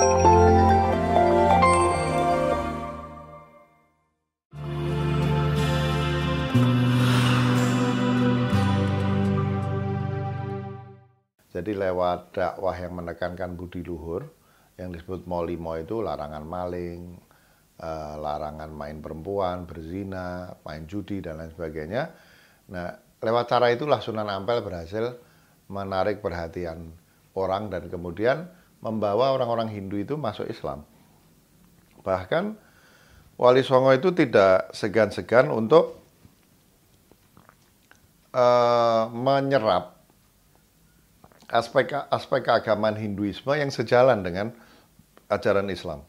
Jadi lewat dakwah yang menekankan budi luhur, yang disebut molimo itu larangan maling, eh, larangan main perempuan, berzina, main judi dan lain sebagainya. Nah, lewat cara itulah Sunan Ampel berhasil menarik perhatian orang dan kemudian membawa orang-orang Hindu itu masuk Islam. Bahkan Wali Songo itu tidak segan-segan untuk uh, menyerap aspek aspek keagamaan Hinduisme yang sejalan dengan ajaran Islam.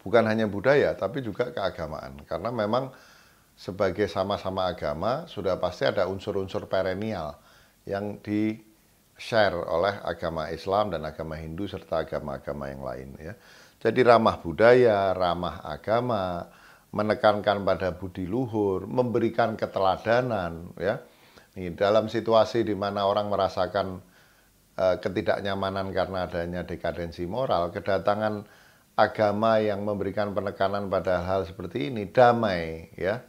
Bukan hanya budaya, tapi juga keagamaan. Karena memang sebagai sama-sama agama sudah pasti ada unsur-unsur perennial yang di share oleh agama Islam dan agama Hindu serta agama-agama yang lain ya. Jadi ramah budaya, ramah agama, menekankan pada budi luhur, memberikan keteladanan ya. Nih, dalam situasi di mana orang merasakan Eh, ketidaknyamanan karena adanya dekadensi moral, kedatangan agama yang memberikan penekanan pada hal seperti ini damai ya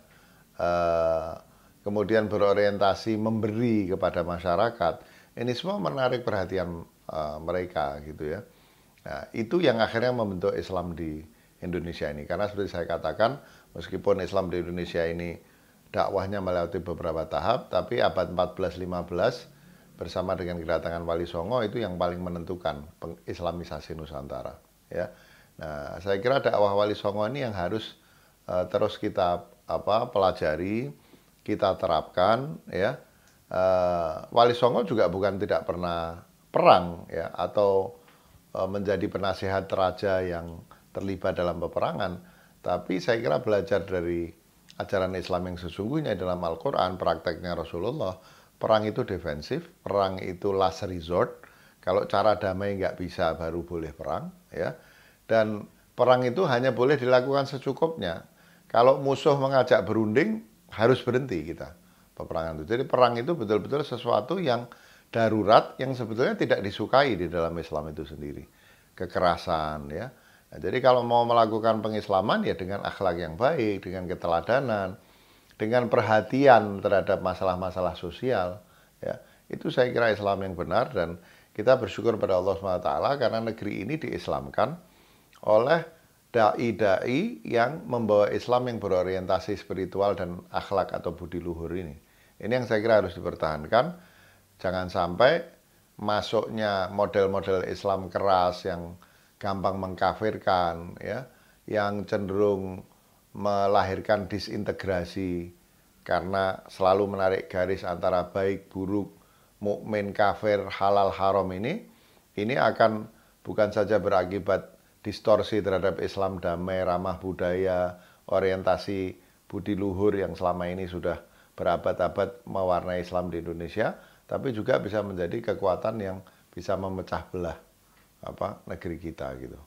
uh, kemudian berorientasi memberi kepada masyarakat ini semua menarik perhatian uh, mereka gitu ya nah, itu yang akhirnya membentuk Islam di Indonesia ini karena seperti saya katakan meskipun Islam di Indonesia ini dakwahnya melewati beberapa tahap tapi abad 14 15 bersama dengan kedatangan Wali Songo itu yang paling menentukan pengislamisasi Nusantara ya. Nah, saya kira dakwah Wali Songo ini yang harus uh, terus kita apa pelajari, kita terapkan ya. Uh, Wali Songo juga bukan tidak pernah perang ya atau uh, menjadi penasihat raja yang terlibat dalam peperangan, tapi saya kira belajar dari ajaran Islam yang sesungguhnya dalam Al-Qur'an, prakteknya Rasulullah perang itu defensif, perang itu last resort. Kalau cara damai nggak bisa baru boleh perang, ya. Dan perang itu hanya boleh dilakukan secukupnya. Kalau musuh mengajak berunding, harus berhenti kita peperangan itu. Jadi perang itu betul-betul sesuatu yang darurat yang sebetulnya tidak disukai di dalam Islam itu sendiri. Kekerasan, ya. Nah, jadi kalau mau melakukan pengislaman ya dengan akhlak yang baik, dengan keteladanan, dengan perhatian terhadap masalah-masalah sosial ya itu saya kira Islam yang benar dan kita bersyukur pada Allah SWT karena negeri ini diislamkan oleh dai-dai yang membawa Islam yang berorientasi spiritual dan akhlak atau budi luhur ini. Ini yang saya kira harus dipertahankan. Jangan sampai masuknya model-model Islam keras yang gampang mengkafirkan ya, yang cenderung melahirkan disintegrasi karena selalu menarik garis antara baik buruk mukmin kafir halal haram ini ini akan bukan saja berakibat distorsi terhadap Islam damai ramah budaya orientasi budi luhur yang selama ini sudah berabad-abad mewarnai Islam di Indonesia tapi juga bisa menjadi kekuatan yang bisa memecah belah apa negeri kita gitu.